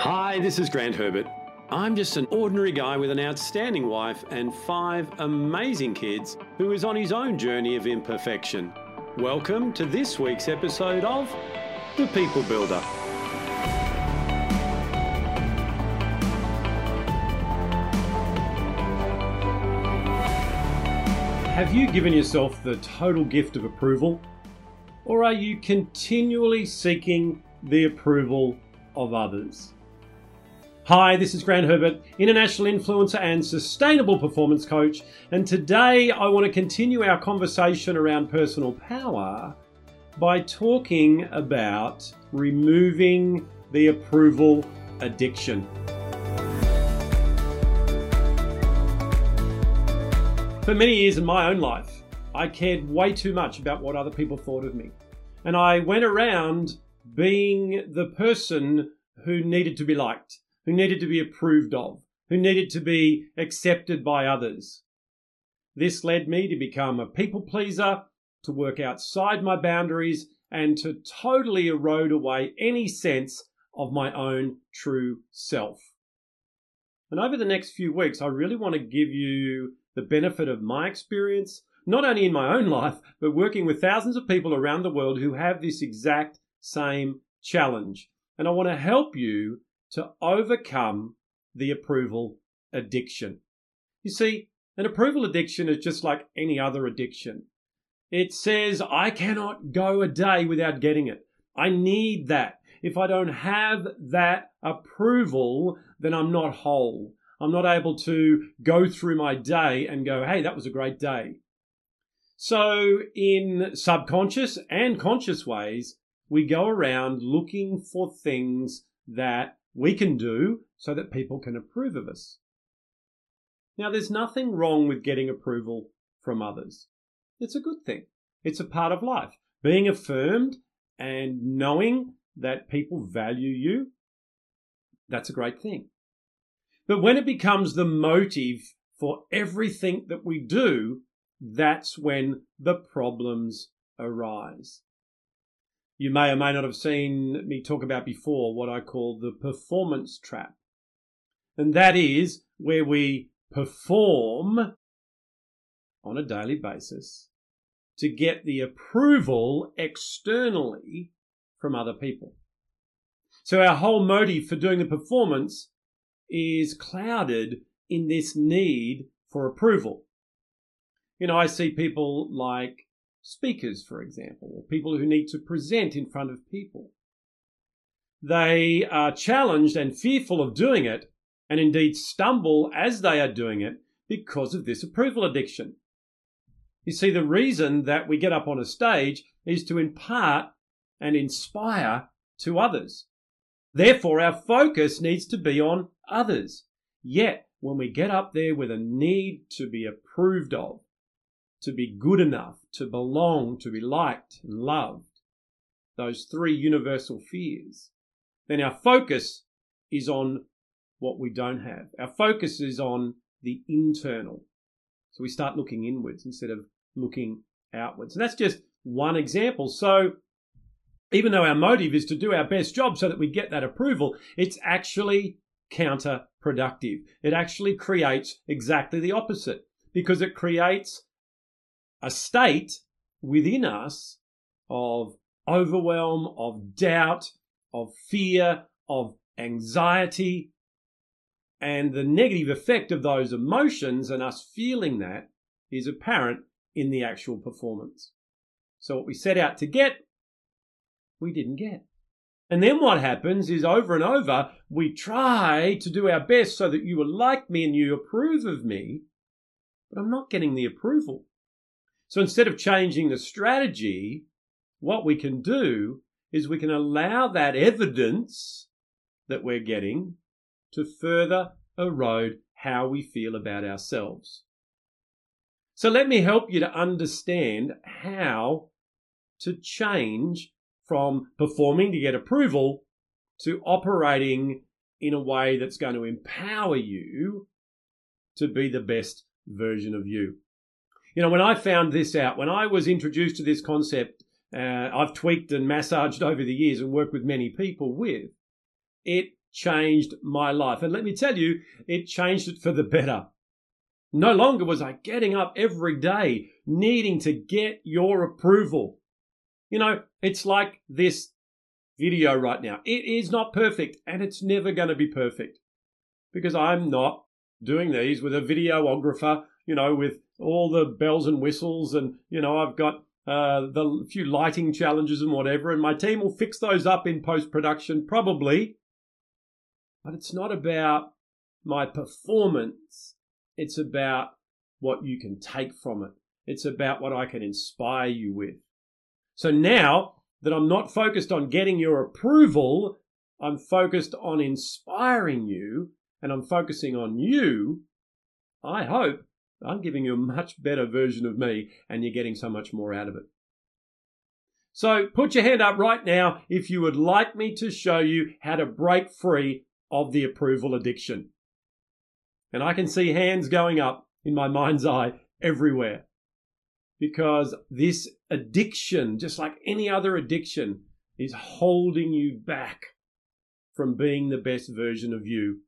Hi, this is Grant Herbert. I'm just an ordinary guy with an outstanding wife and five amazing kids who is on his own journey of imperfection. Welcome to this week's episode of The People Builder. Have you given yourself the total gift of approval? Or are you continually seeking the approval of others? Hi, this is Grant Herbert, international influencer and sustainable performance coach, and today I want to continue our conversation around personal power by talking about removing the approval addiction. For many years in my own life, I cared way too much about what other people thought of me. And I went around being the person who needed to be liked, who needed to be approved of, who needed to be accepted by others. This led me to become a people pleaser, to work outside my boundaries, and to totally erode away any sense of my own true self. And over the next few weeks, I really want to give you the benefit of my experience, not only in my own life, but working with thousands of people around the world who have this exact same challenge. And I want to help you to overcome the approval addiction. You see, an approval addiction is just like any other addiction. It says, I cannot go a day without getting it. I need that. If I don't have that approval, then I'm not whole. I'm not able to go through my day and go, hey, that was a great day. So, in subconscious and conscious ways, we go around looking for things that we can do so that people can approve of us. Now, there's nothing wrong with getting approval from others. It's a good thing. It's a part of life. Being affirmed and knowing that people value you, that's a great thing. But when it becomes the motive for everything that we do, that's when the problems arise. You may or may not have seen me talk about before what I call the performance trap. And that is where we perform on a daily basis to get the approval externally from other people. So our whole motive for doing the performance is clouded in this need for approval. You know, I see people like speakers, for example, or people who need to present in front of people. They are challenged and fearful of doing it, and indeed stumble as they are doing it because of this approval addiction. You see, the reason that we get up on a stage is to impart and inspire to others. Therefore, our focus needs to be on others. Yet, when we get up there with a need to be approved of, to be good enough, to belong, to be liked and loved, those three universal fears, then our focus is on what we don't have. Our focus is on the internal. So we start looking inwards instead of looking outwards. And that's just one example. So even though our motive is to do our best job so that we get that approval, it's actually counterproductive. It actually creates exactly the opposite because it creates a state within us of overwhelm, of doubt, of fear, of anxiety. And the negative effect of those emotions and us feeling that is apparent in the actual performance. So, what we set out to get we didn't get. And then what happens is over and over, we try to do our best so that you will like me and you approve of me, but I'm not getting the approval. So instead of changing the strategy, what we can do is we can allow that evidence that we're getting to further erode how we feel about ourselves. So let me help you to understand how to change from performing to get approval to operating in a way that's going to empower you to be the best version of you. You know, when I found this out, when I was introduced to this concept, uh, I've tweaked and massaged over the years and worked with many people with, it changed my life. And let me tell you, it changed it for the better. No longer was I getting up every day needing to get your approval. You know, it's like this video right now. It is not perfect and it's never going to be perfect because I'm not doing these with a videographer, you know, with all the bells and whistles and, you know, I've got uh, the few lighting challenges and whatever, and my team will fix those up in post production probably. But it's not about my performance, it's about what you can take from it. It's about what I can inspire you with. So now that I'm not focused on getting your approval, I'm focused on inspiring you and I'm focusing on you. I hope I'm giving you a much better version of me and you're getting so much more out of it. So put your hand up right now if you would like me to show you how to break free of the approval addiction. And I can see hands going up in my mind's eye everywhere because this addiction, just like any other addiction, is holding you back from being the best version of you.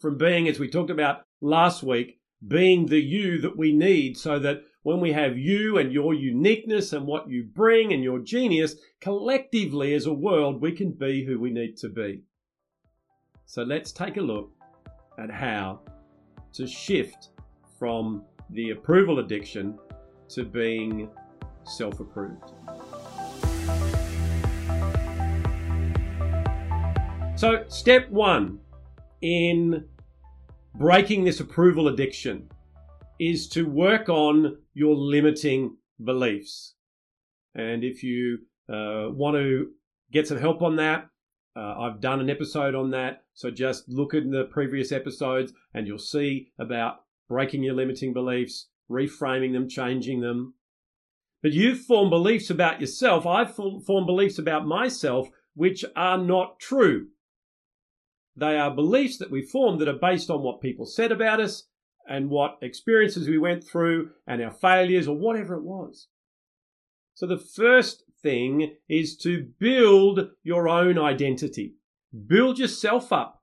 From being, as we talked about last week, being the you that we need so that when we have you and your uniqueness and what you bring and your genius, collectively as a world, we can be who we need to be. So let's take a look at how to shift from the approval addiction to being self approved. So, step one in breaking this approval addiction is to work on your limiting beliefs. And if you uh, want to get some help on that, uh, I've done an episode on that. So just look at the previous episodes and you'll see about breaking your limiting beliefs, reframing them, changing them. But you've formed beliefs about yourself. I've formed beliefs about myself which are not true. They are beliefs that we form that are based on what people said about us and what experiences we went through and our failures or whatever it was. So the first thing is to build your own identity. Build yourself up.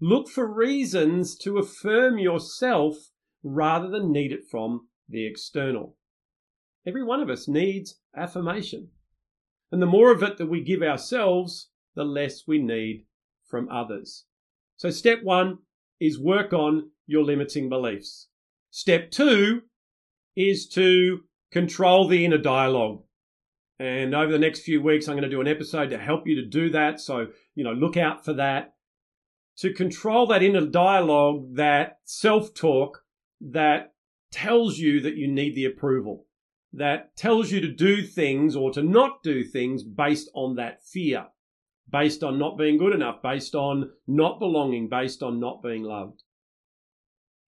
Look for reasons to affirm yourself rather than need it from the external. Every one of us needs affirmation. And the more of it that we give ourselves, the less we need from others. So, step one is work on your limiting beliefs. Step two is to control the inner dialogue. And over the next few weeks, I'm going to do an episode to help you to do that. So, you know, look out for that. To control that inner dialogue, that self talk that tells you that you need the approval, that tells you to do things or to not do things based on that fear based on not being good enough, based on not belonging, based on not being loved.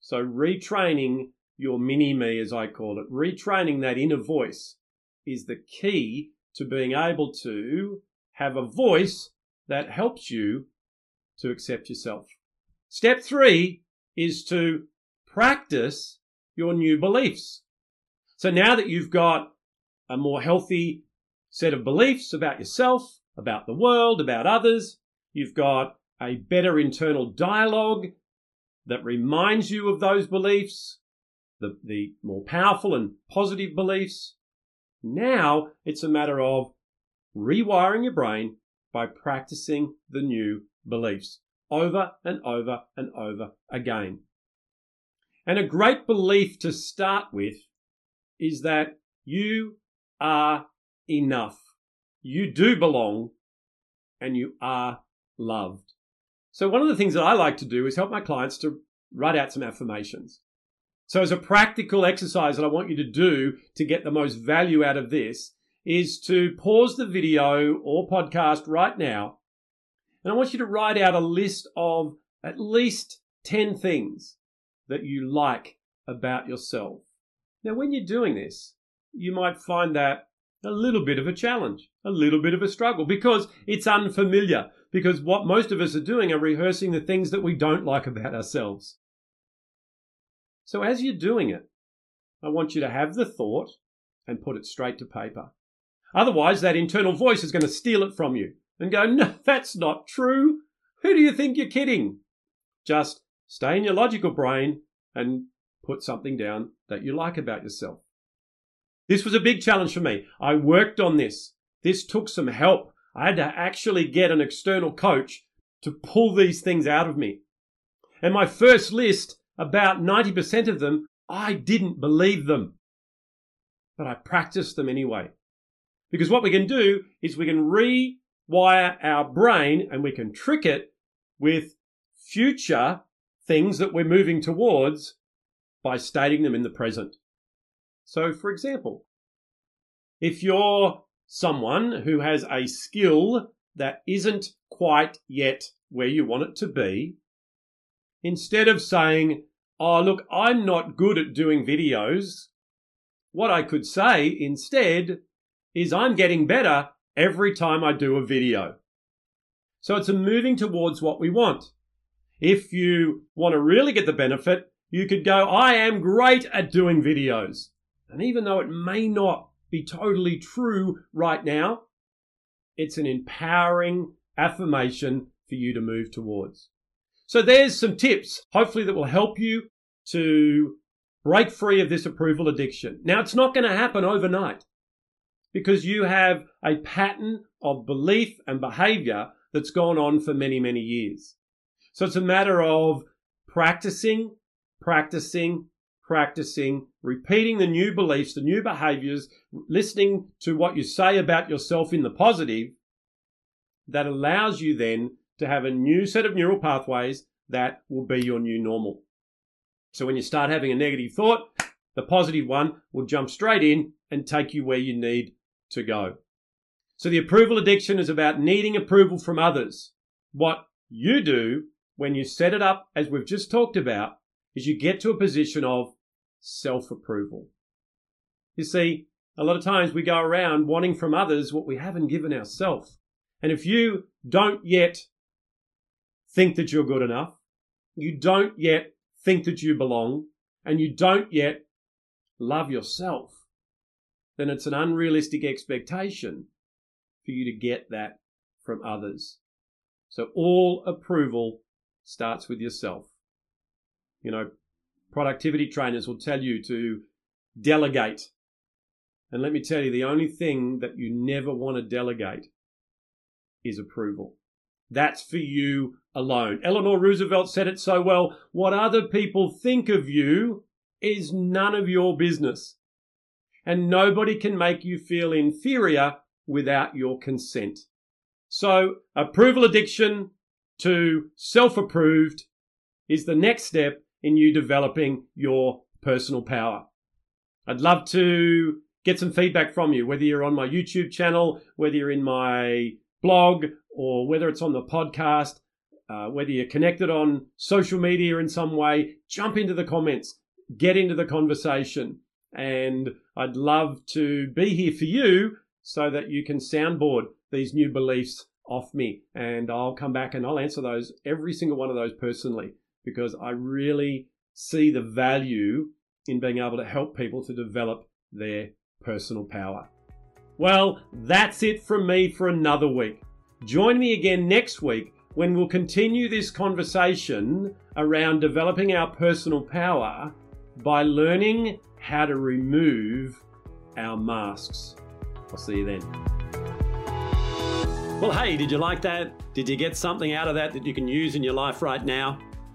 So, retraining your mini me, as I call it, retraining that inner voice is the key to being able to have a voice that helps you to accept yourself. Step three is to practice your new beliefs. So now that you've got a more healthy set of beliefs about yourself, about the world, about others. You've got a better internal dialogue that reminds you of those beliefs, the, the more powerful and positive beliefs. Now it's a matter of rewiring your brain by practicing the new beliefs over and over and over again. And a great belief to start with is that you are enough. You do belong and you are loved. So, one of the things that I like to do is help my clients to write out some affirmations. So, as a practical exercise that I want you to do to get the most value out of this, is to pause the video or podcast right now. And I want you to write out a list of at least 10 things that you like about yourself. Now, when you're doing this, you might find that a little bit of a challenge, a little bit of a struggle because it's unfamiliar. Because what most of us are doing are rehearsing the things that we don't like about ourselves. So as you're doing it, I want you to have the thought and put it straight to paper. Otherwise, that internal voice is going to steal it from you and go, no, that's not true. Who do you think you're kidding? Just stay in your logical brain and put something down that you like about yourself. This was a big challenge for me. I worked on this. This took some help. I had to actually get an external coach to pull these things out of me. And my first list, about 90% of them, I didn't believe them. But I practiced them anyway. Because what we can do is we can rewire our brain and we can trick it with future things that we're moving towards by stating them in the present. So, for example, if you're someone who has a skill that isn't quite yet where you want it to be, instead of saying, Oh, look, I'm not good at doing videos, what I could say instead is, I'm getting better every time I do a video. So it's a moving towards what we want. If you want to really get the benefit, you could go, I am great at doing videos. And even though it may not be totally true right now, it's an empowering affirmation for you to move towards. So there's some tips, hopefully, that will help you to break free of this approval addiction. Now, it's not going to happen overnight because you have a pattern of belief and behavior that's gone on for many, many years. So it's a matter of practicing, practicing, practicing, repeating the new beliefs, the new behaviors, listening to what you say about yourself in the positive, that allows you then to have a new set of neural pathways that will be your new normal. So when you start having a negative thought, the positive one will jump straight in and take you where you need to go. So the approval addiction is about needing approval from others. What you do when you set it up, as we've just talked about, is you get to a position of self approval. You see, a lot of times we go around wanting from others what we haven't given ourselves. And if you don't yet think that you're good enough, you don't yet think that you belong, and you don't yet love yourself, then it's an unrealistic expectation for you to get that from others. So all approval starts with yourself. You know, productivity trainers will tell you to delegate. And let me tell you, the only thing that you never want to delegate is approval. That's for you alone. Eleanor Roosevelt said it so well what other people think of you is none of your business. And nobody can make you feel inferior without your consent. So, approval addiction to self approved is the next step in you developing your personal power. I'd love to get some feedback from you, whether you're on my YouTube channel, whether you're in my blog, or whether it's on the podcast, uh, whether you're connected on social media in some way, jump into the comments, get into the conversation. And I'd love to be here for you so that you can soundboard these new beliefs off me. And I'll come back and I'll answer those, every single one of those personally, because I really see the value in being able to help people to develop their personal power. Well, that's it from me for another week. Join me again next week when we'll continue this conversation around developing our personal power by learning how to remove our masks. I'll see you then. Well, hey, did you like that? Did you get something out of that that you can use in your life right now?